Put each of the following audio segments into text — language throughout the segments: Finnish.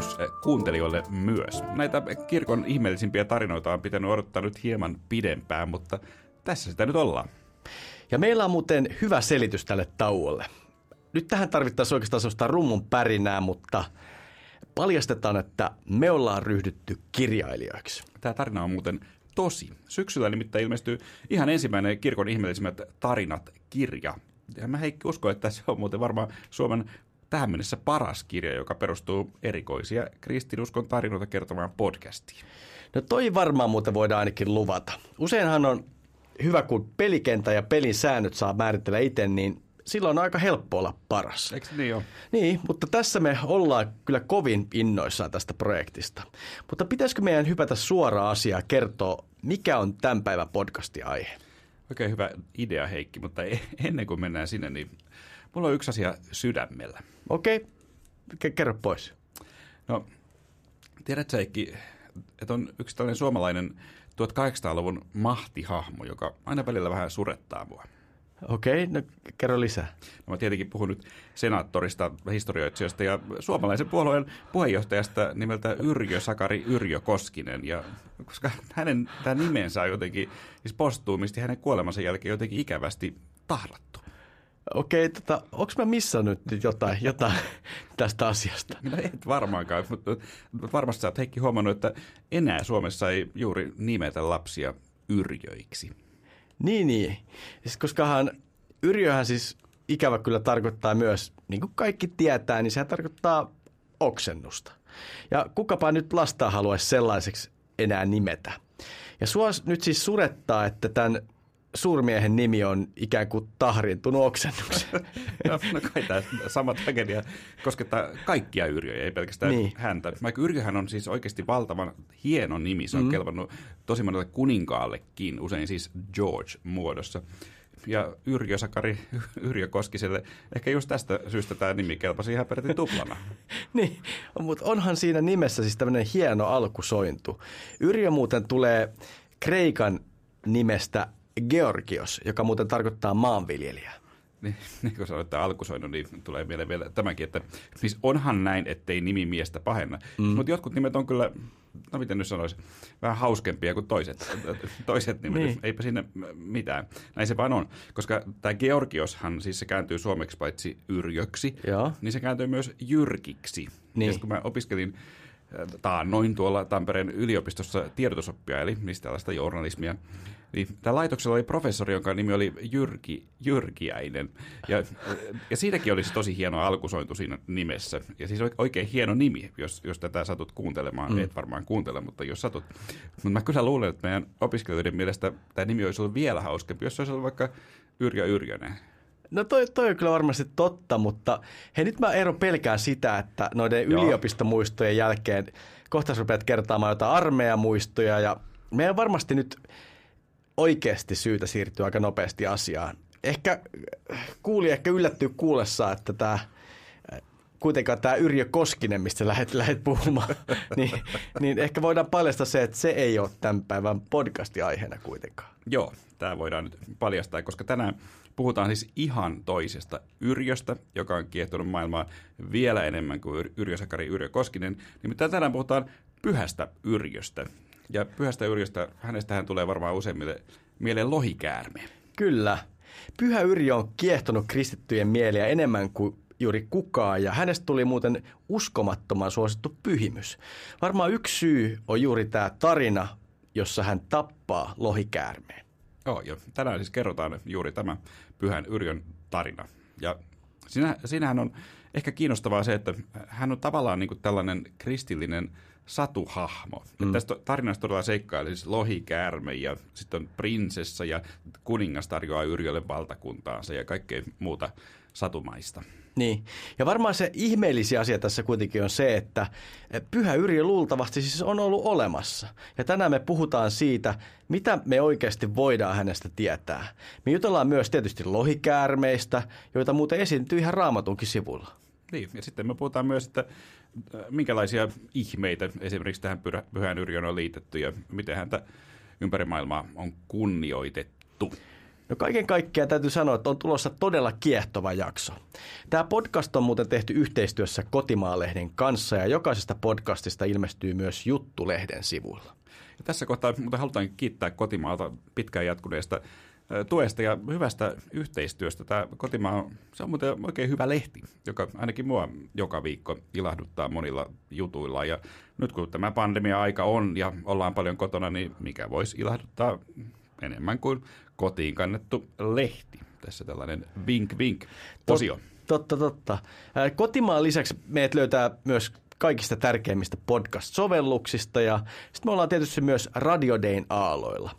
Tervehdys eh, kuuntelijoille myös. Näitä kirkon ihmeellisimpiä tarinoita on pitänyt odottaa nyt hieman pidempään, mutta tässä sitä nyt ollaan. Ja meillä on muuten hyvä selitys tälle tauolle. Nyt tähän tarvittaisiin oikeastaan sellaista rummun pärinää, mutta paljastetaan, että me ollaan ryhdytty kirjailijoiksi. Tämä tarina on muuten tosi. Syksyllä nimittäin ilmestyy ihan ensimmäinen kirkon ihmeellisimmät tarinat kirja. Ja mä Heikki uskon, että se on muuten varmaan Suomen tähän mennessä paras kirja, joka perustuu erikoisia kristinuskon tarinoita kertovaan podcastiin. No toi varmaan muuten voidaan ainakin luvata. Useinhan on hyvä, kun pelikentä ja pelin säännöt saa määritellä itse, niin silloin on aika helppo olla paras. Eikö niin ole? Niin, mutta tässä me ollaan kyllä kovin innoissaan tästä projektista. Mutta pitäisikö meidän hypätä suoraan asiaa kertoa, mikä on tämän päivän podcastin aihe? Oikein hyvä idea Heikki, mutta e- ennen kuin mennään sinne, niin mulla on yksi asia sydämellä. Okei, okay. kerro pois. No, tiedätkö Heikki, että on yksi tällainen suomalainen 1800-luvun mahtihahmo, joka aina välillä vähän surettaa mua. Okei, okay, no kerro lisää. No, mä tietenkin puhun nyt senaattorista, historioitsijasta ja suomalaisen puolueen puheenjohtajasta nimeltä Yrjö Sakari Yrjö Koskinen. Ja koska hänen tämä nimensä on jotenkin, siis postuumisti hänen kuolemansa jälkeen jotenkin ikävästi tahrattu. Okei, tota, onko mä missannut nyt jotain, jotain tästä asiasta? No et varmaankaan, mutta varmasti sä oot Heikki huomannut, että enää Suomessa ei juuri nimetä lapsia yrjöiksi. Niin, niin. Siis koskahan yrjöhän siis ikävä kyllä tarkoittaa myös, niin kuin kaikki tietää, niin sehän tarkoittaa oksennusta. Ja kukapa nyt lastaa haluaisi sellaiseksi enää nimetä. Ja sua nyt siis surettaa, että tämän suurmiehen nimi on ikään kuin tahrintunut oksennuksen. no, no kai tämä sama tragedia koskettaa kaikkia yrjöjä, ei pelkästään niin. häntä. Vaikka yrjöhän on siis oikeasti valtavan hieno nimi, se on mm. kelvannut tosi monelle kuninkaallekin, usein siis George-muodossa. Ja Yrjö Sakari Yrjö Koskiselle, ehkä just tästä syystä tämä nimi kelpasi ihan peräti tuplana. niin, mutta onhan siinä nimessä siis tämmöinen hieno alkusointu. Yrjö muuten tulee Kreikan nimestä Georgios, joka muuten tarkoittaa maanviljelijä. Niin, niin kun sanoit, että alkusoinut, niin tulee mieleen vielä tämäkin, että siis onhan näin, ettei nimi miestä pahenna. Mm. Mutta jotkut nimet on kyllä, no miten nyt sanoisi, vähän hauskempia kuin toiset, toiset nimet. niin. Eipä siinä mitään. Näin se vaan on. Koska tämä Georgioshan, siis se kääntyy suomeksi paitsi yrjöksi, Joo. niin se kääntyy myös jyrkiksi. Niin. Ja kun mä opiskelin noin tuolla Tampereen yliopistossa tiedotusoppia, eli mistä tällaista journalismia. Niin, tällä laitoksella oli professori, jonka nimi oli Jyrki, Jyrkiäinen. Ja, ja siitäkin olisi tosi hieno alkusointu siinä nimessä. Ja siis oikein hieno nimi, jos, jos tätä satut kuuntelemaan. Mm. Et varmaan kuuntele, mutta jos satut. Mutta mä kyllä luulen, että meidän opiskelijoiden mielestä tämä nimi olisi ollut vielä hauskempi, jos se olisi ollut vaikka Yrjö Yrjönen. No toi, toi on kyllä varmasti totta, mutta hei nyt mä ero pelkään sitä, että noiden Joo. yliopistomuistojen jälkeen kohta rupeat kertaamaan jotain armeijamuistoja ja meidän on varmasti nyt oikeasti syytä siirtyä aika nopeasti asiaan. Ehkä kuuli ehkä yllättyy kuulessa, että tämä kuitenkaan tämä Yrjö Koskinen, mistä lähdet, lähdet puhumaan, niin, niin ehkä voidaan paljastaa se, että se ei ole tämän päivän podcastin aiheena kuitenkaan. Joo, tämä voidaan nyt paljastaa, koska tänään puhutaan siis ihan toisesta Yrjöstä, joka on kiehtonut maailmaa vielä enemmän kuin Yrjö Sakari Yrjö Koskinen. Nimittäin tänään puhutaan pyhästä Yrjöstä. Ja pyhästä Yrjöstä, hänestähän tulee varmaan useimmille mieleen lohikäärme. Kyllä. Pyhä Yrjö on kiehtonut kristittyjen mieliä enemmän kuin juuri kukaan ja hänestä tuli muuten uskomattoman suosittu pyhimys. Varmaan yksi syy on juuri tämä tarina, jossa hän tappaa lohikäärmeen. Joo, ja tänään siis kerrotaan juuri tämä Pyhän Yrjön tarina. Ja siinä, siinähän on ehkä kiinnostavaa se, että hän on tavallaan niin kuin tällainen kristillinen satuhahmo. Mm. tästä tarinasta todella seikkaili siis lohikäärme ja sitten on prinsessa ja kuningas tarjoaa Yrjölle valtakuntaansa ja kaikkea muuta satumaista. Niin, ja varmaan se ihmeellisiä asia tässä kuitenkin on se, että Pyhä Yrjö luultavasti siis on ollut olemassa. Ja tänään me puhutaan siitä, mitä me oikeasti voidaan hänestä tietää. Me jutellaan myös tietysti lohikäärmeistä, joita muuten esiintyy ihan raamatunkin sivulla. Niin, ja sitten me puhutaan myös, että äh, minkälaisia ihmeitä esimerkiksi tähän Pyhän Yrjön on liitetty ja miten häntä ympäri maailmaa on kunnioitettu. No kaiken kaikkiaan täytyy sanoa, että on tulossa todella kiehtova jakso. Tämä podcast on muuten tehty yhteistyössä Kotimaalehden kanssa ja jokaisesta podcastista ilmestyy myös Juttu-lehden sivuilla. Ja tässä kohtaa mutta halutaan kiittää Kotimaalta pitkään jatkuneesta tuesta ja hyvästä yhteistyöstä. Tämä Kotimaa se on muuten oikein hyvä lehti, joka ainakin mua joka viikko ilahduttaa monilla jutuilla. Ja nyt kun tämä pandemia-aika on ja ollaan paljon kotona, niin mikä voisi ilahduttaa enemmän kuin kotiin kannettu lehti. Tässä tällainen vink vink osio. Totta, totta. Kotimaan lisäksi meidät löytää myös kaikista tärkeimmistä podcast-sovelluksista ja sitten me ollaan tietysti myös Radio Dayn aaloilla.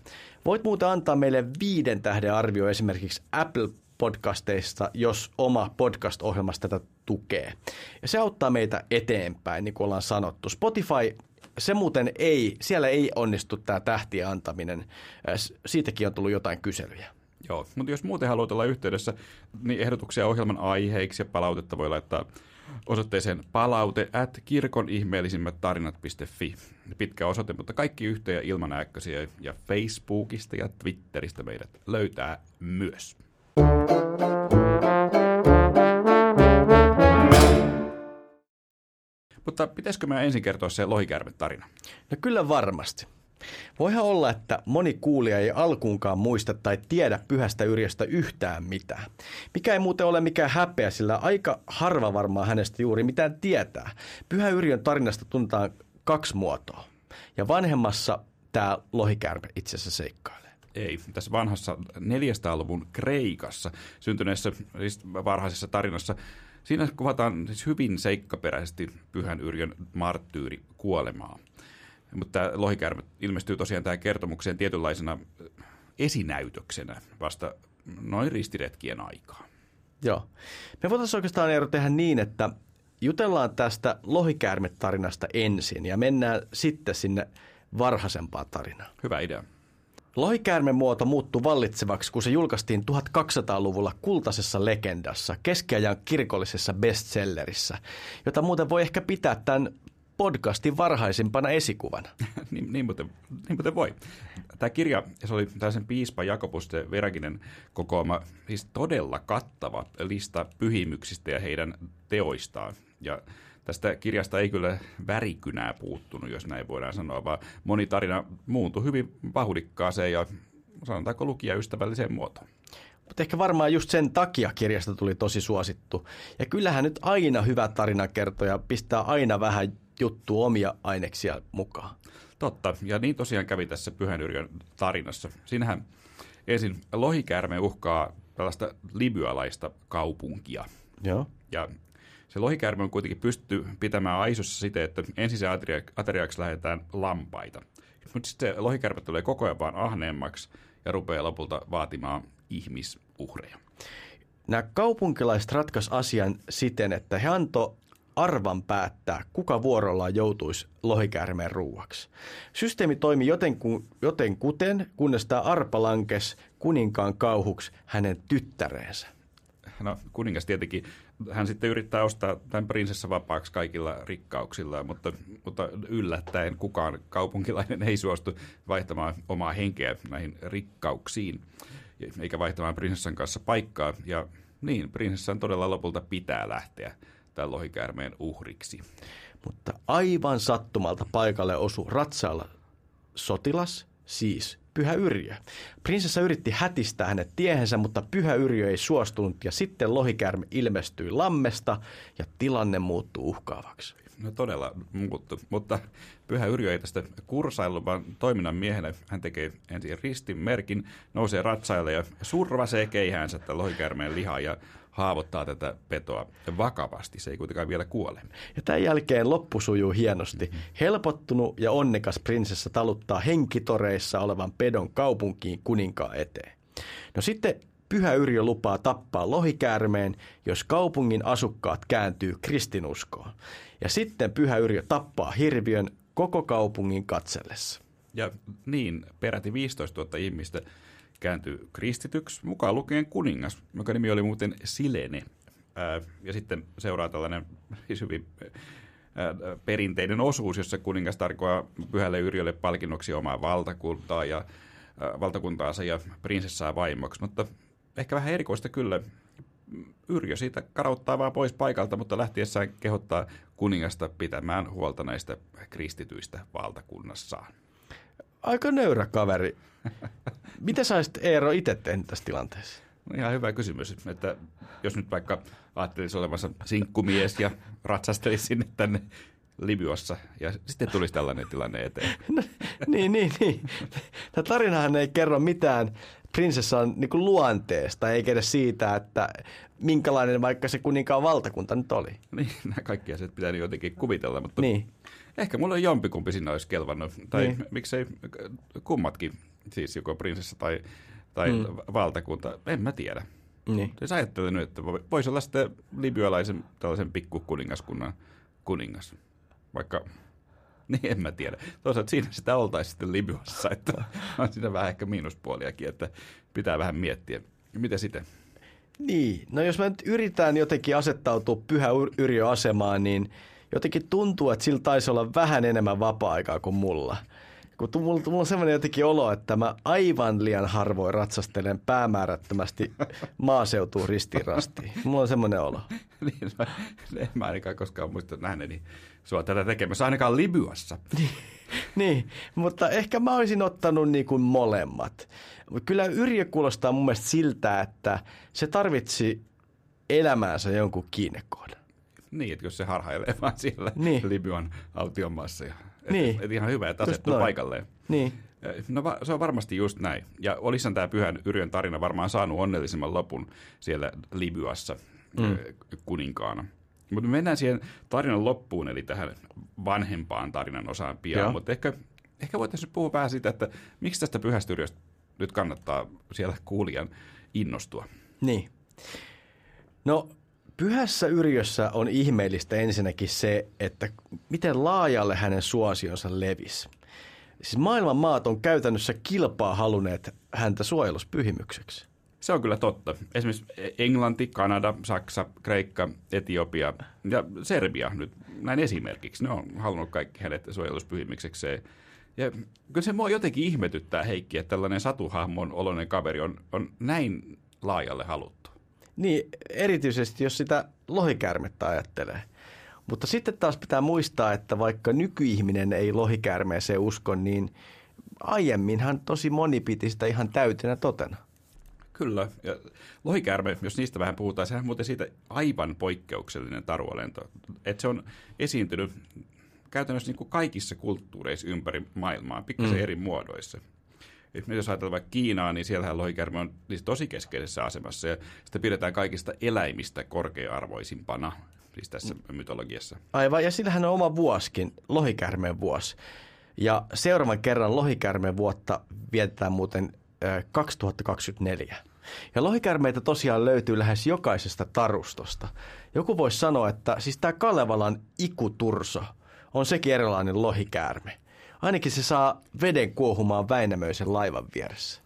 Voit muuten antaa meille viiden tähden arvio esimerkiksi Apple podcasteista, jos oma podcast-ohjelma tätä tukee. Ja se auttaa meitä eteenpäin, niin kuin ollaan sanottu. Spotify se muuten ei, siellä ei onnistu tämä tähtien antaminen. Siitäkin on tullut jotain kyselyjä. Joo, mutta jos muuten haluat olla yhteydessä, niin ehdotuksia ohjelman aiheiksi ja palautetta voi laittaa osoitteeseen palaute at kirkon ihmeellisimmät tarinat.fi. Pitkä osoite, mutta kaikki yhteen ja ilman ääkkösiä ja Facebookista ja Twitteristä meidät löytää myös. Mutta pitäisikö mä ensin kertoa se lohikärmen tarina? No kyllä varmasti. Voihan olla, että moni kuulija ei alkuunkaan muista tai tiedä pyhästä Yrjöstä yhtään mitään. Mikä ei muuten ole mikään häpeä, sillä aika harva varmaan hänestä juuri mitään tietää. Pyhä Yrjön tarinasta tunnetaan kaksi muotoa. Ja vanhemmassa tämä lohikärme itse asiassa seikkailee. Ei, tässä vanhassa 400-luvun Kreikassa syntyneessä siis varhaisessa tarinassa Siinä kuvataan siis hyvin seikkaperäisesti Pyhän Yrjön marttyyri kuolemaa. Mutta tämä lohikärme ilmestyy tosiaan tähän kertomukseen tietynlaisena esinäytöksenä vasta noin ristiretkien aikaa. Joo. Me voitaisiin oikeastaan Eero tehdä niin, että jutellaan tästä lohikäärmetarinasta ensin ja mennään sitten sinne varhaisempaan tarinaan. Hyvä idea. Lohikäärmen muoto muuttui vallitsevaksi, kun se julkaistiin 1200-luvulla kultaisessa legendassa, keskiajan kirkollisessa bestsellerissä, jota muuten voi ehkä pitää tämän podcastin varhaisimpana esikuvana. niin, niin, muuten, niin muuten voi. Tämä kirja, se oli tällaisen piispa Jakobuste Veraginen kokoama, siis todella kattava lista pyhimyksistä ja heidän teoistaan. Ja tästä kirjasta ei kyllä värikynää puuttunut, jos näin voidaan sanoa, vaan moni tarina muuntui hyvin vauhdikkaaseen ja sanotaanko lukijaystävälliseen muotoon. Mutta ehkä varmaan just sen takia kirjasta tuli tosi suosittu. Ja kyllähän nyt aina hyvä tarinankertoja pistää aina vähän juttu omia aineksia mukaan. Totta, ja niin tosiaan kävi tässä Pyhän Yrjön tarinassa. Siinähän ensin lohikäärme uhkaa tällaista libyalaista kaupunkia. Joo. Ja se lohikäärme on kuitenkin pysty pitämään aisossa siten, että ensin se ateriaksi lähdetään lampaita. Mutta sitten se lohikäärme tulee koko ajan vaan ahneemmaksi ja rupeaa lopulta vaatimaan ihmisuhreja. Nämä kaupunkilaiset ratkaisi asian siten, että he antoi arvan päättää, kuka vuorollaan joutuisi lohikäärmeen ruuaksi. Systeemi toimi jotenku, jotenkuten, kunnes tämä arpa lankesi kuninkaan kauhuksi hänen tyttäreensä. No kuningas tietenkin, hän sitten yrittää ostaa tämän prinsessa vapaaksi kaikilla rikkauksilla, mutta, mutta yllättäen kukaan kaupunkilainen ei suostu vaihtamaan omaa henkeä näihin rikkauksiin, eikä vaihtamaan prinsessan kanssa paikkaa. Ja niin, prinsessan todella lopulta pitää lähteä tämän lohikäärmeen uhriksi. Mutta aivan sattumalta paikalle osui ratsaalla sotilas, siis Pyhä Yrjö. Prinsessa yritti hätistää hänet tiehensä, mutta Pyhä Yrjö ei suostunut ja sitten lohikäärme ilmestyi lammesta ja tilanne muuttui uhkaavaksi. No todella muuttu, mutta Pyhä Yrjö ei tästä kursailu, vaan toiminnan miehenä hän tekee ensin ristin merkin, nousee ratsaille ja survasee keihäänsä tämän lohikäärmeen lihaa ja haavoittaa tätä petoa vakavasti. Se ei kuitenkaan vielä kuole. Ja tämän jälkeen loppu sujuu hienosti. Mm-hmm. Helpottunut ja onnekas prinsessa taluttaa henkitoreissa olevan pedon kaupunkiin kuninkaan eteen. No sitten Pyhä Yrjö lupaa tappaa lohikäärmeen, jos kaupungin asukkaat kääntyy kristinuskoon. Ja sitten Pyhä Yrjö tappaa hirviön koko kaupungin katsellessa. Ja niin, peräti 15 000 ihmistä kääntyi kristityksi, mukaan lukien kuningas, joka nimi oli muuten Silene. ja sitten seuraa tällainen siis hyvin perinteinen osuus, jossa kuningas tarkoaa pyhälle Yrjölle palkinnoksi omaa valtakuntaa ja valtakuntaansa ja prinsessaa vaimoksi, mutta ehkä vähän erikoista kyllä. Yrjö siitä karauttaa vaan pois paikalta, mutta lähtiessään kehottaa kuningasta pitämään huolta näistä kristityistä valtakunnassaan. Aika nöyrä kaveri. Mitä sä olisit Eero itse tehnyt tässä tilanteessa? No ihan hyvä kysymys, että jos nyt vaikka ajattelisi olevansa sinkkumies ja ratsastelisi sinne tänne Libyassa ja sitten tulisi tällainen tilanne eteen. No, niin, niin, niin. Tämä tarinahan ei kerro mitään prinsessan niin kuin luonteesta, eikä edes siitä, että minkälainen vaikka se kuninkaan valtakunta nyt oli. Niin, nämä kaikki asiat pitää jotenkin kuvitella, mutta niin. Ehkä mulla on jompikumpi sinne olisi kelvannut, tai niin. miksei kummatkin, siis joko prinsessa tai, tai mm. valtakunta, en mä tiedä. Niin. Siis ajattelin nyt, että voisi olla sitten libyalaisen tällaisen pikkukuningaskunnan kuningas, vaikka niin en mä tiedä. Toisaalta siinä sitä oltaisiin sitten Libyassa, että on siinä vähän ehkä miinuspuoliakin, että pitää vähän miettiä. Miten sitten? Niin, no jos mä nyt yritän jotenkin asettautua pyhä Yrjö-asemaan, niin jotenkin tuntuu, että sillä taisi olla vähän enemmän vapaa-aikaa kuin mulla. Kun mulla, mulla on semmoinen jotenkin olo, että mä aivan liian harvoin ratsastelen päämäärättömästi maaseutuun ristiin rastiin. Mulla on semmoinen olo. niin, mä, en mä ainakaan koskaan muista nähneeni sua tätä tekemässä, ainakaan Libyassa. niin, niin, mutta ehkä mä olisin ottanut niin kuin molemmat. Kyllä Yrjö kuulostaa mun mielestä siltä, että se tarvitsi elämäänsä jonkun kiinnekohdan. Niin, että jos se harhailee vaan siellä niin. Libyan autiomaassa. Ja, niin. et, et ihan hyvä, että asettuu paikalleen. Niin. No se on varmasti just näin. Ja olisihan tämä Pyhän Yrjön tarina varmaan saanut onnellisimman lopun siellä Libyassa mm. kuninkaana. Mutta me mennään siihen tarinan loppuun, eli tähän vanhempaan tarinan osaan pian. Mutta ehkä, ehkä voitaisiin puhua vähän siitä, että miksi tästä Pyhästä Yrjöstä nyt kannattaa siellä kuulijan innostua. Niin. No Pyhässä Yrjössä on ihmeellistä ensinnäkin se, että miten laajalle hänen suosionsa levisi. Siis maailman maat on käytännössä kilpaa halunneet häntä suojeluspyhimykseksi. Se on kyllä totta. Esimerkiksi Englanti, Kanada, Saksa, Kreikka, Etiopia ja Serbia nyt näin esimerkiksi. Ne on halunnut kaikki hänet suojeluspyhimyksekseen. Ja kyllä se mua jotenkin ihmetyttää, Heikki, että tällainen satuhahmon oloinen kaveri on, on näin laajalle haluttu. Niin, erityisesti jos sitä lohikäärmettä ajattelee. Mutta sitten taas pitää muistaa, että vaikka nykyihminen ei lohikäärmeeseen usko, niin aiemminhan tosi moni piti sitä ihan täytenä totena. Kyllä. Ja lohikäärme, jos niistä vähän puhutaan, sehän on muuten siitä aivan poikkeuksellinen taruolento. Että se on esiintynyt käytännössä niin kuin kaikissa kulttuureissa ympäri maailmaa, pikkasen mm. eri muodoissa. Et jos ajatellaan vaikka Kiinaa, niin siellähän lohikärme on siis tosi keskeisessä asemassa ja sitä pidetään kaikista eläimistä korkea-arvoisimpana, siis tässä mm. mytologiassa. Aivan, ja sillähän on oma vuoskin, lohikärmeen vuosi. Ja seuraavan kerran lohikärmeen vuotta vietetään muuten 2024. Ja lohikärmeitä tosiaan löytyy lähes jokaisesta tarustosta. Joku voisi sanoa, että siis tämä Kalevalan ikuturso on sekin erilainen lohikäärme. Ainakin se saa veden kuohumaan Väinämöisen laivan vieressä.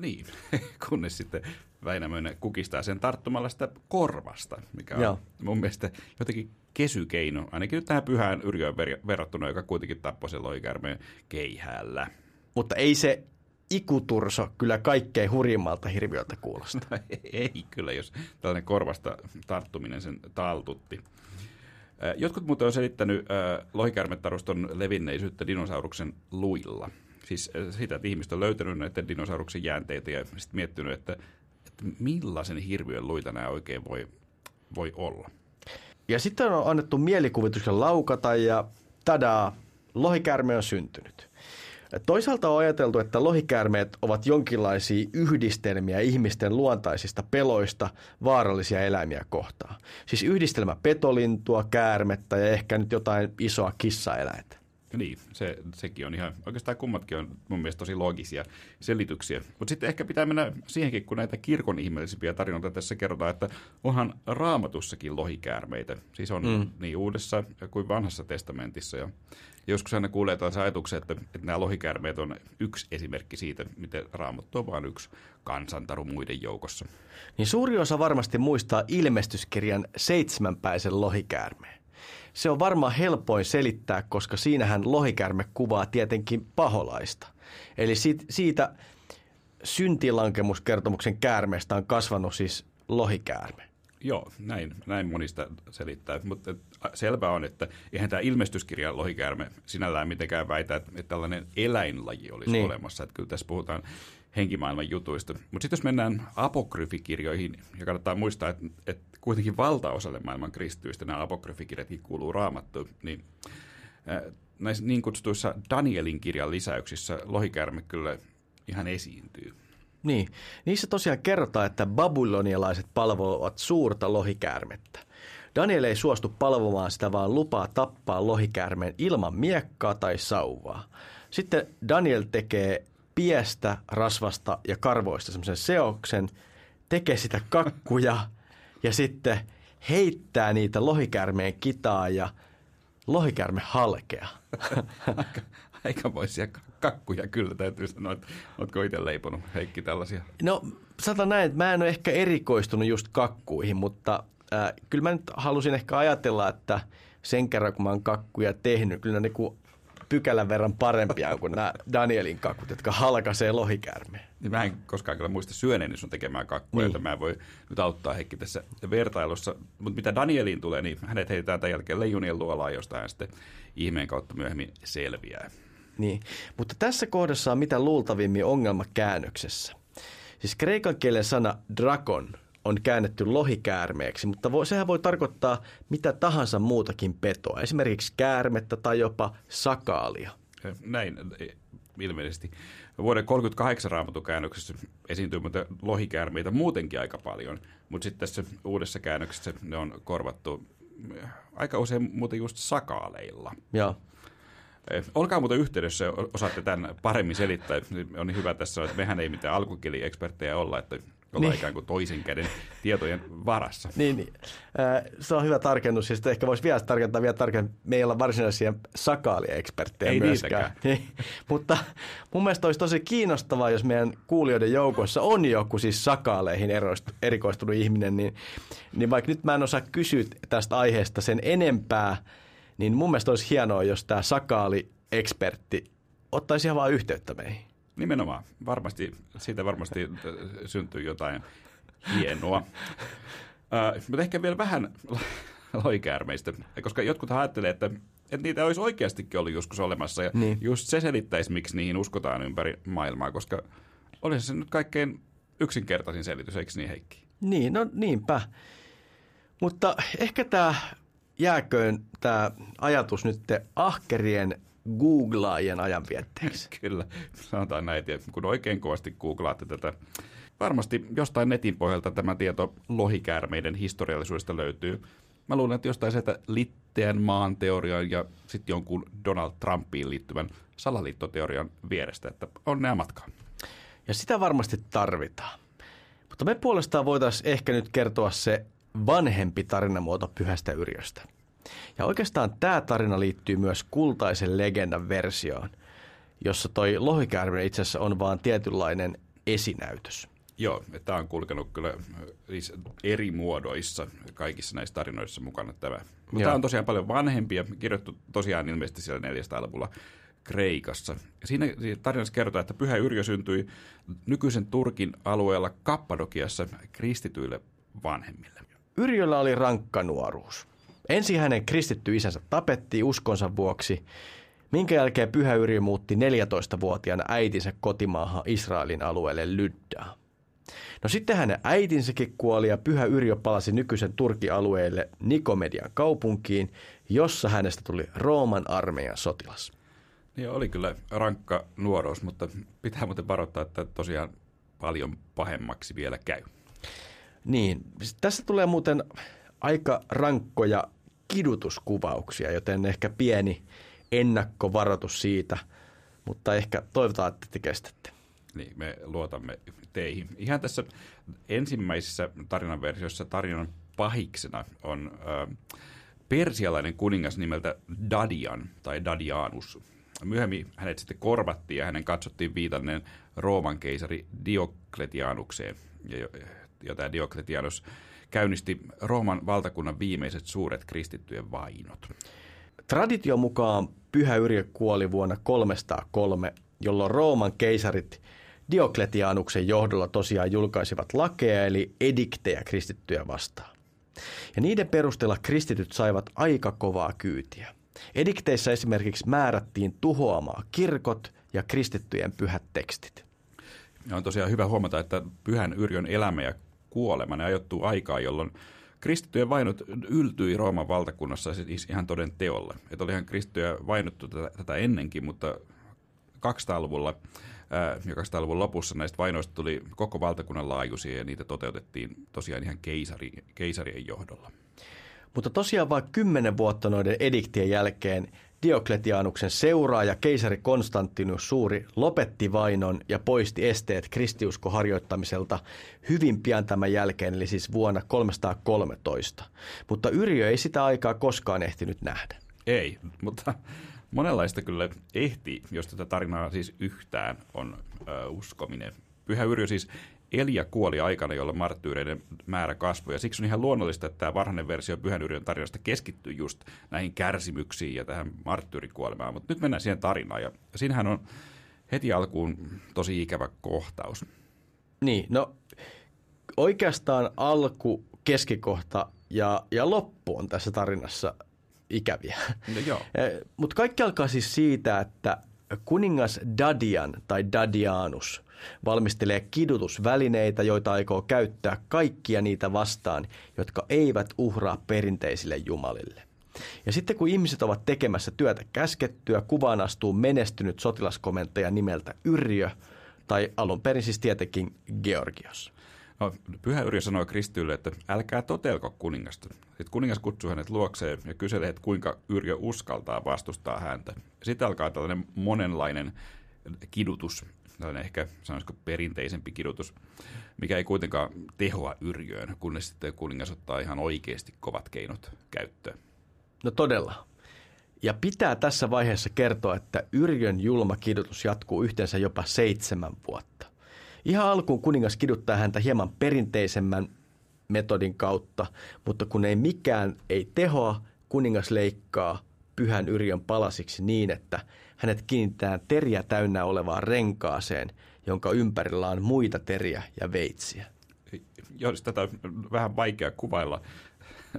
Niin, kunnes sitten Väinämöinen kukistaa sen tarttumalla sitä korvasta, mikä on Joo. mun mielestä jotenkin kesykeino, ainakin nyt tähän pyhään yrjöön verrattuna, joka kuitenkin tappoi sen loikärmeen keihäällä. Mutta ei se ikuturso kyllä kaikkein hurjimmalta hirviöltä kuulosta. Ei kyllä, jos tällainen korvasta tarttuminen sen taltutti. Jotkut muuten on selittänyt lohikärmetaruston levinneisyyttä dinosauruksen luilla. Siis sitä, että ihmiset on löytänyt näiden dinosauruksen jäänteitä ja sitten miettinyt, että, että millaisen hirviön luita nämä oikein voi, voi olla. Ja sitten on annettu mielikuvituksen laukata ja tadaa, lohikärme on syntynyt. Toisaalta on ajateltu, että lohikäärmeet ovat jonkinlaisia yhdistelmiä ihmisten luontaisista peloista vaarallisia eläimiä kohtaan. Siis yhdistelmä petolintua, käärmettä ja ehkä nyt jotain isoa kissaeläintä. Niin, se, sekin on ihan, oikeastaan kummatkin on mun mielestä tosi loogisia selityksiä. Mutta sitten ehkä pitää mennä siihenkin, kun näitä kirkon ihmeellisimpiä tarinoita tässä kerrotaan, että onhan raamatussakin lohikäärmeitä. Siis on mm. niin uudessa kuin vanhassa testamentissa. Ja joskus aina kuulee tällaisen ajatuksen, että, että nämä lohikäärmeet on yksi esimerkki siitä, miten raamattu on vain yksi kansantaru muiden joukossa. Niin suuri osa varmasti muistaa ilmestyskirjan seitsemänpäisen lohikäärmeen. Se on varmaan helpoin selittää, koska siinähän lohikärme kuvaa tietenkin paholaista. Eli siitä, siitä syntilankemuskertomuksen käärmeestä on kasvanut siis lohikäärme. Joo, näin, näin monista selittää. Mutta selvää on, että eihän tämä ilmestyskirja lohikäärme sinällään mitenkään väitä, että, että tällainen eläinlaji olisi niin. olemassa. Että kyllä tässä puhutaan henkimaailman jutuista. Mutta sitten jos mennään apokryfikirjoihin, ja kannattaa muistaa, että, että kuitenkin valtaosalle maailman kristyistä nämä apokryfikirjatkin kuuluu raamattuun, niin näissä niin kutsutuissa Danielin kirjan lisäyksissä lohikäärme kyllä ihan esiintyy. Niin, niissä tosiaan kerrotaan, että babylonialaiset palvovat suurta lohikäärmettä. Daniel ei suostu palvomaan sitä, vaan lupaa tappaa lohikäärmeen ilman miekkaa tai sauvaa. Sitten Daniel tekee piestä, rasvasta ja karvoista semmoisen seoksen, tekee sitä kakkuja ja sitten heittää niitä lohikäärmeen kitaa ja lohikäärme halkea. aika, aikamoisia kakkuja kyllä täytyy sanoa, että oletko itse leiponut Heikki tällaisia? No sata näin, että mä en ole ehkä erikoistunut just kakkuihin, mutta äh, kyllä mä nyt halusin ehkä ajatella, että sen kerran kun mä oon kakkuja tehnyt, kyllä ne niinku pykälän verran parempia kuin nämä Danielin kakut, jotka halkaisee lohikäärmeen. Niin mä en koskaan kyllä muista syöneeni sun tekemään kakkuja, niin. joten mä voi nyt auttaa Heikki tässä vertailussa. Mutta mitä Danieliin tulee, niin hänet heitetään tämän jälkeen leijonien luolaan, josta hän sitten ihmeen kautta myöhemmin selviää. Niin, mutta tässä kohdassa on mitä luultavimmin ongelma käännöksessä. Siis kreikan kielen sana drakon on käännetty lohikäärmeeksi, mutta voi, sehän voi tarkoittaa mitä tahansa muutakin petoa, esimerkiksi käärmettä tai jopa sakaalia. Näin ilmeisesti. Vuoden 38 raamatukäännöksessä esiintyy muuten lohikäärmeitä muutenkin aika paljon, mutta sitten tässä uudessa käännöksessä ne on korvattu aika usein muuten just sakaaleilla. Joo. Eh, olkaa muuten yhteydessä, osaatte tämän paremmin selittää. On niin hyvä tässä, että mehän ei mitään alkukielieksperttejä olla, että ollaan niin. ikään kuin toisen käden tietojen varassa. Niin, niin. Se on hyvä tarkennus, ja sitten ehkä voisi vielä tarkentaa vielä tarkemmin. Me ei olla varsinaisia sakaalieksperttejä ei myöskään. Niin. Mutta mun mielestä olisi tosi kiinnostavaa, jos meidän kuulijoiden joukossa on joku siis sakaaleihin erikoistunut ihminen, niin, niin vaikka nyt mä en osaa kysyä tästä aiheesta sen enempää, niin mun mielestä olisi hienoa, jos tämä sakaali-ekspertti ottaisi ihan vaan yhteyttä meihin. Nimenomaan. Varmasti, siitä varmasti äh, syntyy jotain hienoa. Uh, mutta ehkä vielä vähän loikäärmeistä, koska jotkut ajattelee, että, että niitä olisi oikeastikin ollut joskus olemassa. Ja niin. just se selittäisi, miksi niihin uskotaan ympäri maailmaa, koska olisi se nyt kaikkein yksinkertaisin selitys, eikö niin Heikki? Niin, no niinpä. Mutta ehkä tämä jääköön tämä ajatus nyt ahkerien googlaajien ajanvietteeksi. Kyllä, sanotaan näin, että kun oikein kovasti googlaatte tätä, varmasti jostain netin pohjalta tämä tieto lohikäärmeiden historiallisuudesta löytyy. Mä luulen, että jostain sieltä Litteän maan teorian ja sitten jonkun Donald Trumpiin liittyvän salaliittoteorian vierestä, että onnea matkaa. Ja sitä varmasti tarvitaan. Mutta me puolestaan voitaisiin ehkä nyt kertoa se vanhempi tarinamuoto Pyhästä Yrjöstä. Ja oikeastaan tämä tarina liittyy myös kultaisen legendan versioon, jossa toi lohikäärme itse asiassa on vaan tietynlainen esinäytös. Joo, tämä on kulkenut kyllä siis eri muodoissa kaikissa näissä tarinoissa mukana tämä. Mutta tämä on tosiaan paljon vanhempia, kirjoittu tosiaan ilmeisesti siellä 400-luvulla Kreikassa. Ja siinä tarinassa kerrotaan, että Pyhä Yrjö syntyi nykyisen Turkin alueella Kappadokiassa kristityille vanhemmille. Yrjöllä oli rankka nuoruus. Ensin hänen kristitty isänsä tapettiin uskonsa vuoksi, minkä jälkeen Pyhä Yrjö muutti 14-vuotiaana äitinsä kotimaahan Israelin alueelle Lyddaa. No sitten hänen äitinsäkin kuoli ja Pyhä Yrjö palasi nykyisen Turkin alueelle Nikomedian kaupunkiin, jossa hänestä tuli Rooman armeijan sotilas. Niin oli kyllä rankka nuoruus, mutta pitää muuten varoittaa, että tosiaan paljon pahemmaksi vielä käy. Niin, tässä tulee muuten aika rankkoja kidutuskuvauksia, joten ehkä pieni ennakkovaroitus siitä, mutta ehkä toivotaan, että te kestätte. Niin, me luotamme teihin. Ihan tässä ensimmäisessä tarinan versiossa tarinan pahiksena on ö, persialainen kuningas nimeltä Dadian tai Dadianus. Myöhemmin hänet sitten korvattiin ja hänen katsottiin viitanneen Rooman keisari Diokletianukseen. Ja, ja tämä Diokletianus käynnisti Rooman valtakunnan viimeiset suuret kristittyjen vainot. Tradition mukaan Pyhä Yrjö kuoli vuonna 303, jolloin Rooman keisarit Diokletianuksen johdolla tosiaan julkaisivat lakeja eli ediktejä kristittyjä vastaan. Ja niiden perusteella kristityt saivat aika kovaa kyytiä. Edikteissä esimerkiksi määrättiin tuhoamaan kirkot ja kristittyjen pyhät tekstit. Ja on tosiaan hyvä huomata, että pyhän Yrjön elämä ja kuolema ne ajoittuu aikaa, jolloin kristittyjen vainot yltyi Rooman valtakunnassa siis ihan toden teolle. Että olihan kristittyjä vainottu tätä, tätä ennenkin, mutta 200-luvulla ja 200-luvun lopussa näistä vainoista tuli koko valtakunnan laajuisia ja niitä toteutettiin tosiaan ihan keisari, keisarien johdolla. Mutta tosiaan vain kymmenen vuotta noiden ediktien jälkeen Diokletianuksen seuraaja keisari Konstantinus Suuri lopetti vainon ja poisti esteet kristiusko harjoittamiselta hyvin pian tämän jälkeen, eli siis vuonna 313. Mutta Yrjö ei sitä aikaa koskaan ehtinyt nähdä. Ei, mutta monenlaista kyllä ehti, jos tätä tarinaa siis yhtään on ö, uskominen. Pyhä Yrjö siis Elia kuoli aikana, jolloin marttyyreiden määrä kasvoi. Ja siksi on ihan luonnollista, että tämä varhainen versio Pyhän Yrjön tarinasta keskittyy just näihin kärsimyksiin ja tähän marttyyrikuolemaan. Mutta nyt mennään siihen tarinaan. Ja siinähän on heti alkuun tosi ikävä kohtaus. Niin, no oikeastaan alku, keskikohta ja, ja loppu on tässä tarinassa ikäviä. No joo. Mutta kaikki alkaa siis siitä, että kuningas Dadian tai Dadianus valmistelee kidutusvälineitä, joita aikoo käyttää kaikkia niitä vastaan, jotka eivät uhraa perinteisille jumalille. Ja sitten kun ihmiset ovat tekemässä työtä käskettyä, kuvaan astuu menestynyt sotilaskomentaja nimeltä Yrjö, tai alun perin siis tietenkin Georgios. No, Pyhä Yrjö sanoi Kristylle, että älkää totelko kuningasta. Sitten kuningas kutsuu hänet luokseen ja kyselee, että kuinka Yrjö uskaltaa vastustaa häntä. Sitten alkaa tällainen monenlainen kidutus, tällainen ehkä sanoisiko perinteisempi kidutus, mikä ei kuitenkaan tehoa Yrjöön, kunnes sitten kuningas ottaa ihan oikeasti kovat keinot käyttöön. No todella. Ja pitää tässä vaiheessa kertoa, että Yrjön julma kidutus jatkuu yhteensä jopa seitsemän vuotta. Ihan alkuun kuningas kiduttaa häntä hieman perinteisemmän metodin kautta, mutta kun ei mikään ei tehoa, kuningas leikkaa pyhän Yrjön palasiksi niin, että hänet kiinnitetään teriä täynnä olevaan renkaaseen, jonka ympärillä on muita teriä ja veitsiä. Joo, siis tätä on vähän vaikea kuvailla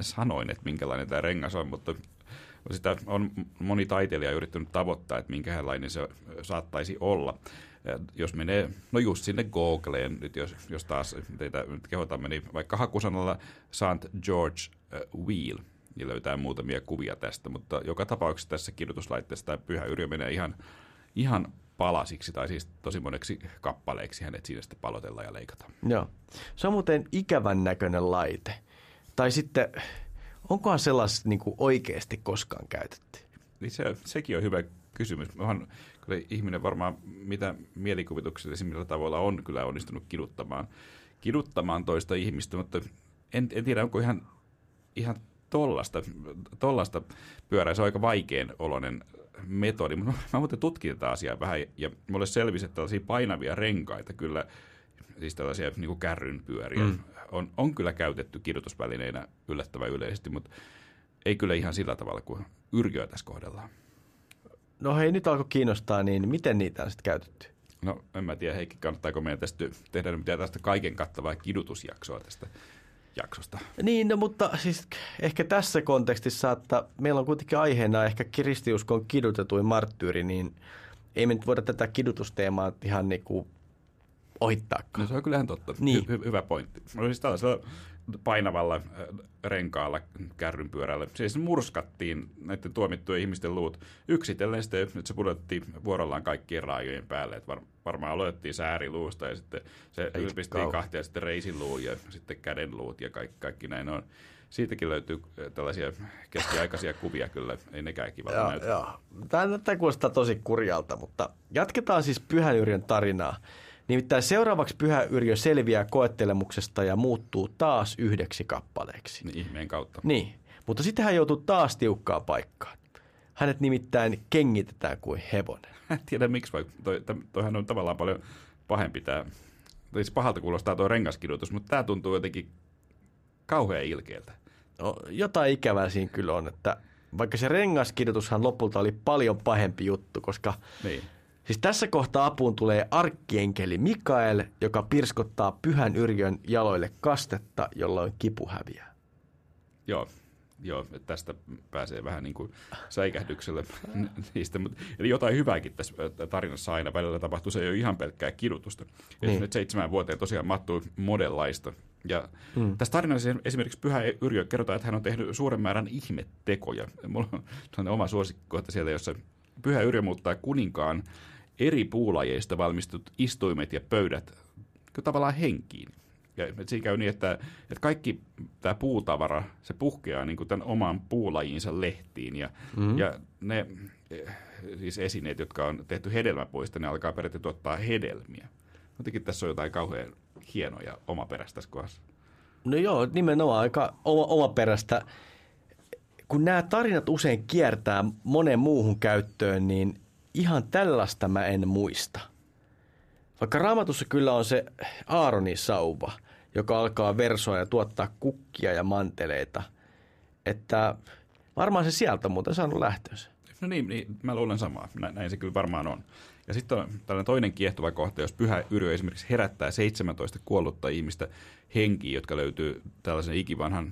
sanoin, että minkälainen tämä rengas on, mutta sitä on moni taiteilija yrittänyt tavoittaa, että minkälainen se saattaisi olla. Jos menee, no just sinne Googleen, nyt jos, jos taas teitä nyt kehotamme, niin vaikka hakusanalla St. George Wheel, niin löytää muutamia kuvia tästä, mutta joka tapauksessa tässä kirjoituslaitteessa tämä pyhä yrjö menee ihan, ihan palasiksi, tai siis tosi moneksi kappaleeksi hänet siinä sitten palotellaan ja leikataan. Joo. Se on muuten ikävän näköinen laite. Tai sitten, onkohan sellaista niin kuin oikeasti koskaan käytetty? Niin se, sekin on hyvä kysymys. Onhan kyllä ihminen varmaan mitä mielikuvituksellisemmilla tavoilla on kyllä onnistunut kiduttamaan, kiduttamaan toista ihmistä, mutta en, en tiedä, onko ihan, ihan tollasta, tollasta pyörää. Se on aika vaikean oloinen metodi, mutta mä muuten tutkin tätä asiaa vähän ja mulle selvisi, että tällaisia painavia renkaita kyllä, siis tällaisia niin kuin kärrynpyöriä, mm. on, on kyllä käytetty kirjoitusvälineinä yllättävän yleisesti, mutta ei kyllä ihan sillä tavalla kuin yrjöä tässä kohdellaan. No hei, nyt alkoi kiinnostaa, niin miten niitä on sitten käytetty? No en mä tiedä, Heikki, kannattaako meidän tästä tehdä mitään tästä kaiken kattavaa kidutusjaksoa tästä jaksosta. Niin, no, mutta siis ehkä tässä kontekstissa, että meillä on kuitenkin aiheena ehkä kristiuskon kidutetuin marttyyri, niin ei me nyt voida tätä kidutusteemaa ihan niin kuin ohittaakaan. No se on kyllähän totta. Niin. Hy- hyvä pointti. No siis tällaisella painavalla äh, renkaalla kärrynpyörällä. Siis murskattiin näiden tuomittujen ihmisten luut yksitellen sitten, että se pudotettiin vuorollaan kaikkien raajojen päälle. Että var, varmaan aloitettiin sääriluusta ja sitten se ylpistiin kahtia sitten reisiluu ja sitten kädenluut ja kaikki, kaikki näin on. Siitäkin löytyy äh, tällaisia keskiaikaisia kuvia kyllä, ei nekään kivalta näytä. Joo. Tämä, tämä kuulostaa tosi kurjalta, mutta jatketaan siis Pyhän Yrjön tarinaa. Nimittäin seuraavaksi Pyhä Yrjö selviää koettelemuksesta ja muuttuu taas yhdeksi kappaleeksi. Niin, ihmeen kautta. Niin, mutta sitten hän joutuu taas tiukkaan paikkaan. Hänet nimittäin kengitetään kuin hevonen. En tiedä miksi, vai toi, toihan on tavallaan paljon pahempi tämä. Siis pahalta kuulostaa tuo rengaskidutus, mutta tämä tuntuu jotenkin kauhean ilkeältä. No, jotain ikävää siinä kyllä on, että vaikka se rengaskidutushan lopulta oli paljon pahempi juttu, koska Niin. Siis tässä kohtaa apuun tulee arkkienkeli Mikael, joka pirskottaa pyhän yrjön jaloille kastetta, jolloin kipu häviää. Joo, joo, että tästä pääsee vähän niin kuin säikähdykselle niistä. Mutta, eli jotain hyvääkin tässä tarinassa aina välillä tapahtuu. Se ei ole ihan pelkkää kidutusta. Niin. Nyt seitsemän vuoteen tosiaan mattuu modellaista. Ja mm. tässä tarinassa esimerkiksi Pyhä Yrjö kerrotaan, että hän on tehnyt suuren määrän ihmettekoja. Mulla on oma suosikkikohta sieltä, jossa Pyhä Yrjö muuttaa kuninkaan eri puulajeista valmistut istuimet ja pöydät tavallaan henkiin. Ja siinä käy niin, että, että kaikki tämä puutavara, se puhkeaa niin kuin tämän oman puulajinsa lehtiin. Ja, mm-hmm. ja ne eh, siis esineet, jotka on tehty hedelmäpuista, ne alkaa periaatteessa tuottaa hedelmiä. Jotenkin tässä on jotain kauhean hienoa ja omaperäistä tässä kohdassa. No joo, nimenomaan aika oma, omaperäistä. Kun nämä tarinat usein kiertää monen muuhun käyttöön, niin ihan tällaista mä en muista. Vaikka raamatussa kyllä on se Aaronin sauva, joka alkaa versoa ja tuottaa kukkia ja manteleita, että varmaan se sieltä on muuten saanut lähtöönsä. No niin, niin mä luulen samaa. Nä, näin se kyllä varmaan on. Ja sitten on tällainen toinen kiehtova kohta, jos Pyhä Yrjö esimerkiksi herättää 17 kuollutta ihmistä henkiä, jotka löytyy tällaisen ikivanhan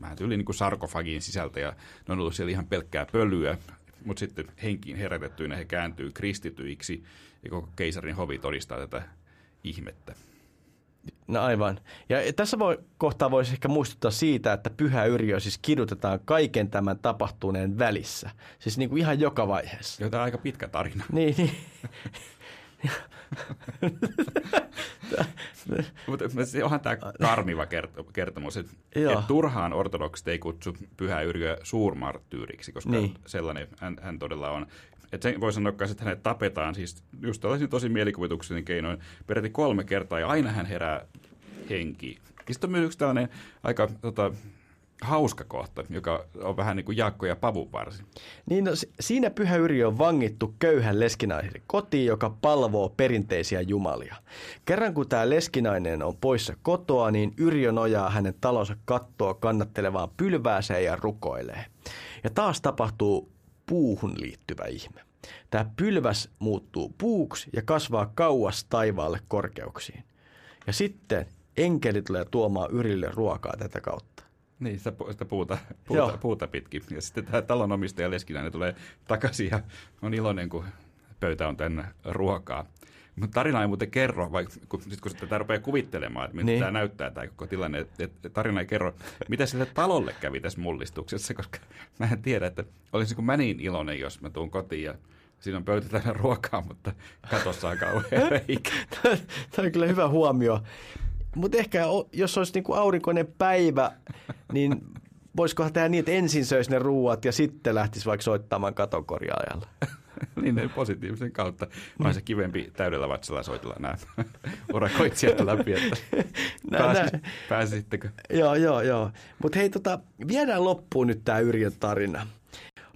vähän tyyli niin sarkofagin sisältä, ja ne on ollut siellä ihan pelkkää pölyä, mutta sitten henkiin herätettyinä he kääntyy kristityiksi, ja koko keisarin hovi todistaa tätä ihmettä. No aivan. Ja tässä voi, kohtaa voisi ehkä muistuttaa siitä, että pyhä Yrjö siis kidutetaan kaiken tämän tapahtuneen välissä. Siis niin kuin ihan joka vaiheessa. Joo, tämä on aika pitkä tarina. Niin, niin. Mutta se onhan tämä karmiva kert- kertomus, että et turhaan ortodoksit ei kutsu Pyhä Yrjöä suurmarttyyriksi, koska Niin. sellainen hän, hän todella on. Et sen voi sanoa että hänet tapetaan siis just tällaisin tosi mielikuvituksellinen keinoin peräti kolme kertaa ja aina hän herää henkiin. Ja Sitten on myös yksi tällainen aika tota, hauska kohta, joka on vähän niin kuin Jaakko ja Pavun varsin. niin no, si- siinä pyhä Yrjö on vangittu köyhän leskinaisen kotiin, joka palvoo perinteisiä jumalia. Kerran kun tämä leskinainen on poissa kotoa, niin Yrjö nojaa hänen talonsa kattoa kannattelevaan pylvääseen ja rukoilee. Ja taas tapahtuu puuhun liittyvä ihme. Tämä pylväs muuttuu puuksi ja kasvaa kauas taivaalle korkeuksiin. Ja sitten enkeli tulee tuomaan Yrille ruokaa tätä kautta. Niin, sitä, pu- sitä puuta, Joo. puuta, puuta pitkin. Ja sitten tämä talonomistaja Leskinäinen tulee takaisin ja on iloinen, kun pöytä on tänne ruokaa. Mutta tarina ei muuten kerro, vaikka kun, sit kun tätä rupeaa kuvittelemaan, että miltä Niin. niin. tämä näyttää tämä koko tilanne, että et, tarina ei kerro, mitä sille talolle kävi tässä mullistuksessa, koska mä en tiedä, että olisinko mä niin iloinen, jos mä tuun kotiin ja siinä on pöytä täynnä ruokaa, mutta katossa on kauhean reikä. Tämä on kyllä hyvä huomio. Mutta ehkä jos olisi niinku aurinkoinen päivä, niin voisikohan tehdä niin, että ensin söisi ne ruuat ja sitten lähtisi vaikka soittamaan katokorjaajalle. niin ne positiivisen kautta. Vaan se kivempi täydellä vatsalla soitella nämä urakoitsijat läpi, että pääsis, pääsisittekö? Joo, joo, joo. Mutta hei, tota, viedään loppuun nyt tämä Yrjön tarina.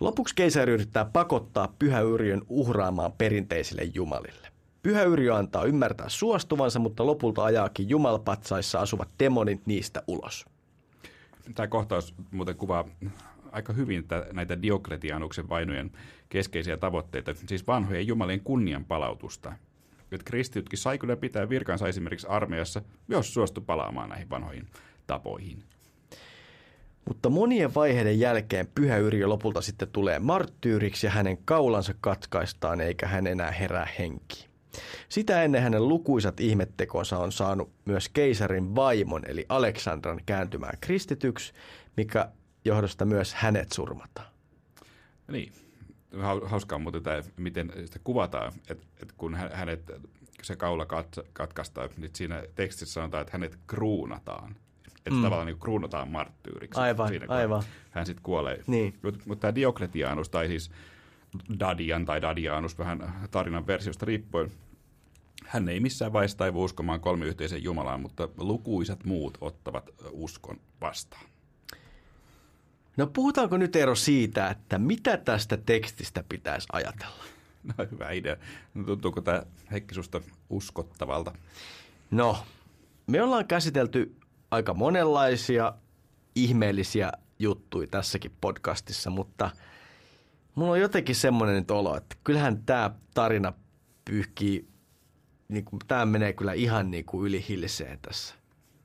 Lopuksi keisari yrittää pakottaa Pyhä Yrjön uhraamaan perinteisille jumalille. Pyhä Yrjö antaa ymmärtää suostuvansa, mutta lopulta ajaakin jumalpatsaissa asuvat demonit niistä ulos. Tämä kohtaus muuten kuvaa aika hyvin tä- näitä Diokletianuksen vainojen keskeisiä tavoitteita, siis vanhojen jumalien kunnian palautusta. Että kristitytkin sai kyllä pitää virkansa esimerkiksi armeijassa, jos suostu palaamaan näihin vanhoihin tapoihin. Mutta monien vaiheiden jälkeen Pyhä Yrjö lopulta sitten tulee marttyyriksi ja hänen kaulansa katkaistaan eikä hän enää herää henkiin. Sitä ennen hänen lukuisat ihmettekonsa on saanut myös keisarin vaimon eli Aleksandran kääntymään kristityksi, mikä johdosta myös hänet surmataan. Niin, hau- hauskaa muuten tämä, miten sitä kuvataan, että, että kun hä- hänet, se kaula kat- katkaistaan, niin siinä tekstissä sanotaan, että hänet kruunataan. Että mm. tavallaan niin kruunataan marttyyriksi. Aivan, siinä, aivan. Hän sitten kuolee. Niin. Mutta mut tämä Diokletianus, tai siis Dadian tai Dadianus, vähän tarinan versiosta riippuen, hän ei missään vaiheessa taivu uskomaan kolmiyhteisen Jumalaan, mutta lukuisat muut ottavat uskon vastaan. No puhutaanko nyt Eero siitä, että mitä tästä tekstistä pitäisi ajatella? No hyvä idea. No, tuntuuko tämä Heikki susta uskottavalta? No, me ollaan käsitelty aika monenlaisia ihmeellisiä juttuja tässäkin podcastissa, mutta mulla on jotenkin semmoinen nyt olo, että kyllähän tämä tarina pyyhkii, niin kuin, tämä menee kyllä ihan niin kuin yli hilseen tässä,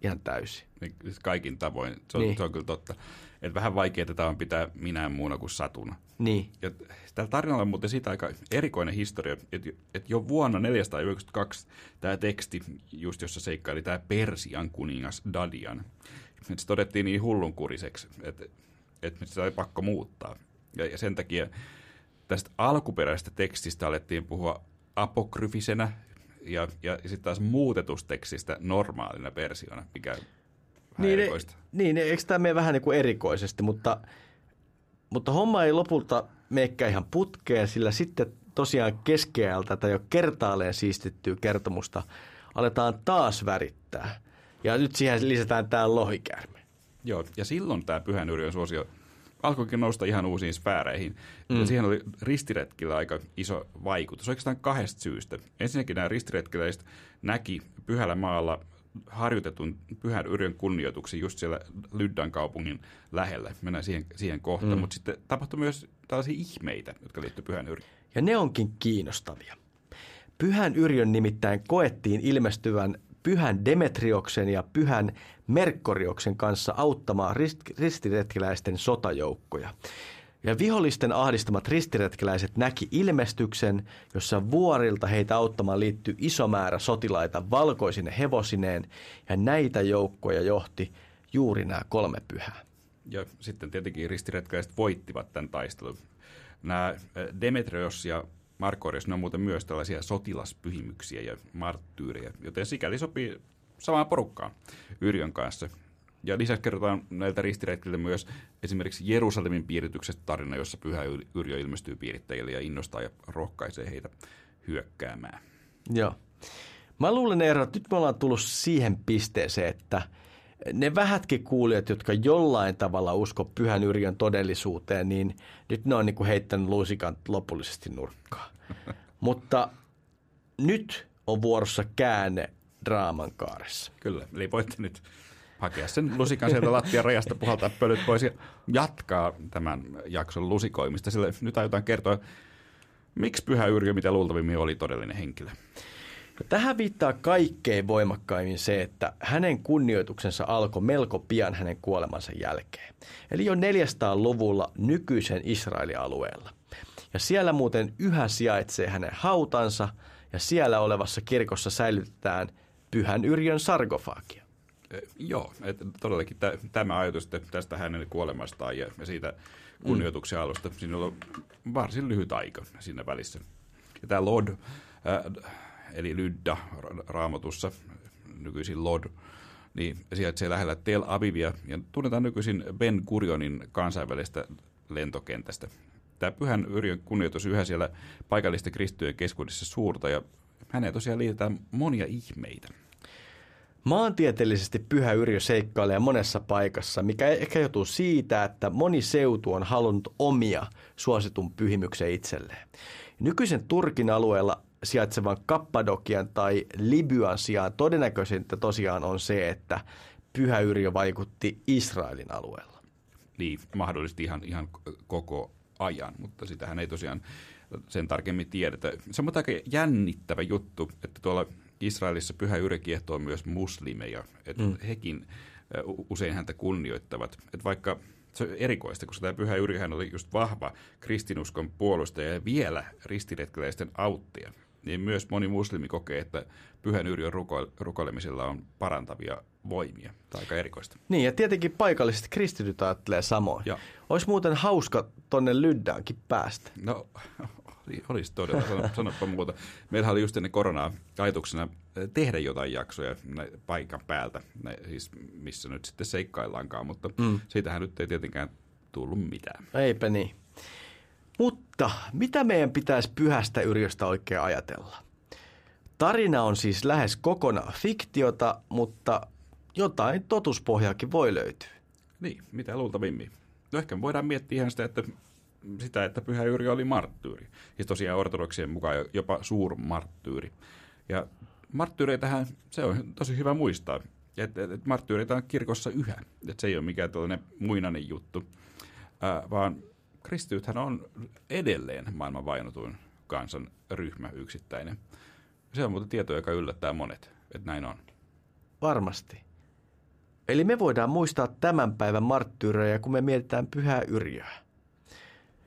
ihan täysin. Niin, siis kaikin tavoin, se on, Niin. se on kyllä totta. Et vähän vaikea tätä on pitää minään muuna kuin satuna. Niin, Ja tällä tarinalla on muuten siitä aika erikoinen historia, että et jo vuonna 492 tämä teksti, just jossa seikkaili tämä Persian kuningas Dadian, se todettiin niin hullunkuriseksi, että, että sitä oli pakko muuttaa. Ja, ja sen takia tästä alkuperäisestä tekstistä alettiin puhua apokryfisenä ja, ja sitten taas muutetusta tekstistä normaalina versiona, mikä niin, erikoista. niin eikö tämä mene vähän niin kuin erikoisesti, mutta, mutta homma ei lopulta meekään ihan putkeen, sillä sitten tosiaan keskeältä tätä jo kertaalleen siistittyä kertomusta aletaan taas värittää. Ja nyt siihen lisätään tämä lohikäärme. Joo, ja silloin tämä Pyhän Yrjön suosio alkoikin nousta ihan uusiin sfääreihin. Mm. Ja siihen oli ristiretkillä aika iso vaikutus, oikeastaan kahdesta syystä. Ensinnäkin nämä ristiretkiläiset näki Pyhällä maalla harjoitetun Pyhän Yrjön kunnioituksen just siellä Lyddan kaupungin lähellä. Mennään siihen, siihen kohtaan, mm. mutta sitten tapahtui myös tällaisia ihmeitä, jotka liittyivät Pyhän Yrjön. Ja ne onkin kiinnostavia. Pyhän Yrjön nimittäin koettiin ilmestyvän pyhän Demetrioksen ja pyhän Merkkorioksen kanssa auttamaan rist- ristiretkiläisten sotajoukkoja. Ja vihollisten ahdistamat ristiretkiläiset näki ilmestyksen, jossa vuorilta heitä auttamaan liittyi iso määrä sotilaita valkoisine hevosineen, ja näitä joukkoja johti juuri nämä kolme pyhää. Ja sitten tietenkin ristiretkiläiset voittivat tämän taistelun. Nämä äh, Demetrios ja Markorios, ne on muuten myös tällaisia sotilaspyhimyksiä ja marttyyrejä, joten sikäli sopii samaan porukkaan Yrjön kanssa. Ja lisäksi kerrotaan näiltä ristiretkiltä myös esimerkiksi Jerusalemin piirityksestä tarina, jossa Pyhä Yrjö ilmestyy piirittäjille ja innostaa ja rohkaisee heitä hyökkäämään. Joo. Mä luulen, Eero, että nyt me ollaan tullut siihen pisteeseen, että ne vähätkin kuulijat, jotka jollain tavalla usko pyhän yrjön todellisuuteen, niin nyt ne on niin kuin heittänyt lusikan lopullisesti nurkkaan. Mutta nyt on vuorossa käänne draaman kaaressa. Kyllä, eli voitte nyt hakea sen lusikan sieltä lattian rajasta, puhaltaa pölyt pois ja jatkaa tämän jakson lusikoimista. Sillä nyt aiotaan kertoa, miksi Pyhä Yrjö, mitä luultavimmin oli todellinen henkilö. Tähän viittaa kaikkein voimakkaimmin se, että hänen kunnioituksensa alkoi melko pian hänen kuolemansa jälkeen. Eli jo 400-luvulla nykyisen Israelin alueella. Ja siellä muuten yhä sijaitsee hänen hautansa ja siellä olevassa kirkossa säilytetään Pyhän Yrjön sarkofaagia. Eh, Joo, että todellakin tä, tämä ajatus tästä hänen kuolemastaan ja, siitä kunnioituksen alusta, siinä on varsin lyhyt aika siinä välissä. Ja tämä Lod, äh, eli Lydda ra- raamatussa, nykyisin Lod, niin sijaitsee lähellä Tel Avivia ja tunnetaan nykyisin Ben Gurionin kansainvälistä lentokentästä. Tämä pyhän Yrjön kunnioitus yhä siellä paikallisten kristittyjen keskuudessa suurta ja häneen tosiaan liitetään monia ihmeitä. Maantieteellisesti Pyhä Yrjö seikkailee monessa paikassa, mikä ehkä johtuu siitä, että moni seutu on halunnut omia suositun pyhimyksen itselleen. Nykyisen Turkin alueella sijaitsevan Kappadokian tai Libyan sijaan todennäköisintä tosiaan on se, että Pyhä Yrjö vaikutti Israelin alueella. Niin, mahdollisesti ihan, ihan koko ajan, mutta sitähän ei tosiaan sen tarkemmin tiedetä. Se on aika jännittävä juttu, että tuolla Israelissa pyhä yrjö kiehtoo myös muslimeja, että mm. hekin usein häntä kunnioittavat. Että vaikka se on erikoista, koska tämä pyhä yrjöhän oli just vahva kristinuskon puolustaja ja vielä ristiretkeläisten auttaja, niin myös moni muslimi kokee, että pyhän yrjön ruko- rukoilemisella on parantavia voimia. On aika erikoista. Niin, ja tietenkin paikalliset kristityt ajattelee samoin. Ja. Olisi muuten hauska tonne Lyddaankin päästä. No, oli- olisi todella, sano, sanoppa muuta. Meillähän oli just ennen koronaa ajatuksena tehdä jotain jaksoja paikan päältä, nä- siis missä nyt sitten seikkaillaankaan, mutta mm. siitähän nyt ei tietenkään tullut mitään. Eipä niin. Mutta mitä meidän pitäisi pyhästä yrjöstä oikein ajatella? Tarina on siis lähes kokonaan fiktiota, mutta jotain totuspohjaakin voi löytyä. Niin, mitä luultavimmin. No ehkä me voidaan miettiä ihan sitä, että sitä, että Pyhä Yrjö oli marttyyri. Siis tosiaan ortodoksien mukaan jopa suurmarttyyri. Ja marttyyreitähän se on tosi hyvä muistaa. että et, et marttyyreitä on kirkossa yhä. Että se ei ole mikään tällainen muinainen juttu, ää, vaan kristitythän on edelleen maailman vainotuin kansan ryhmä yksittäinen. Se on muuten tieto, joka yllättää monet, että näin on. Varmasti. Eli me voidaan muistaa tämän päivän marttyyrejä, kun me mietitään pyhää yrjöä.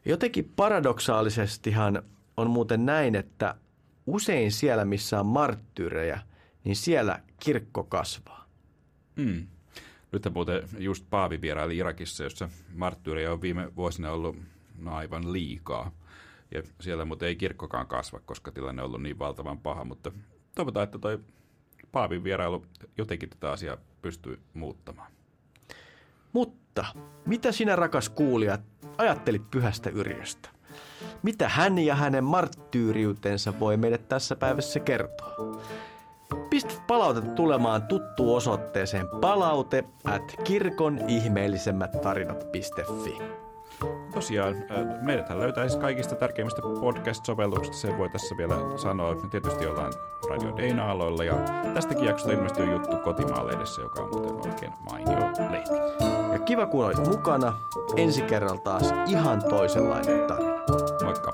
Jotenkin paradoksaalisestihan on muuten näin, että usein siellä, missä on marttyyrejä, niin siellä kirkko kasvaa. Mm. Nyt muuten just Paavi vieraili Irakissa, jossa marttyyrejä on viime vuosina ollut no, aivan liikaa. Ja siellä mutta ei kirkkokaan kasva, koska tilanne on ollut niin valtavan paha, mutta toivotaan, että toi Paavin vierailu jotenkin tätä asiaa pystyy muuttamaan. Mutta mitä sinä rakas kuulija ajattelit pyhästä Yrjöstä? Mitä hän ja hänen marttyyriutensa voi meille tässä päivässä kertoa? Pistä palautetta tulemaan tuttu osoitteeseen palaute at kirkon ihmeellisemmät tarinat.fi. Tosiaan, meidät löytäisi kaikista tärkeimmistä podcast-sovelluksista, sen voi tässä vielä sanoa. Me tietysti ollaan Radio Deina-aloilla ja tästäkin jaksosta ilmestyy juttu Kotimaalehdessä, joka on muuten oikein mainio lehti. Ja kiva kun olit mukana. Ensi kerralla taas ihan toisenlainen tarina. Moikka!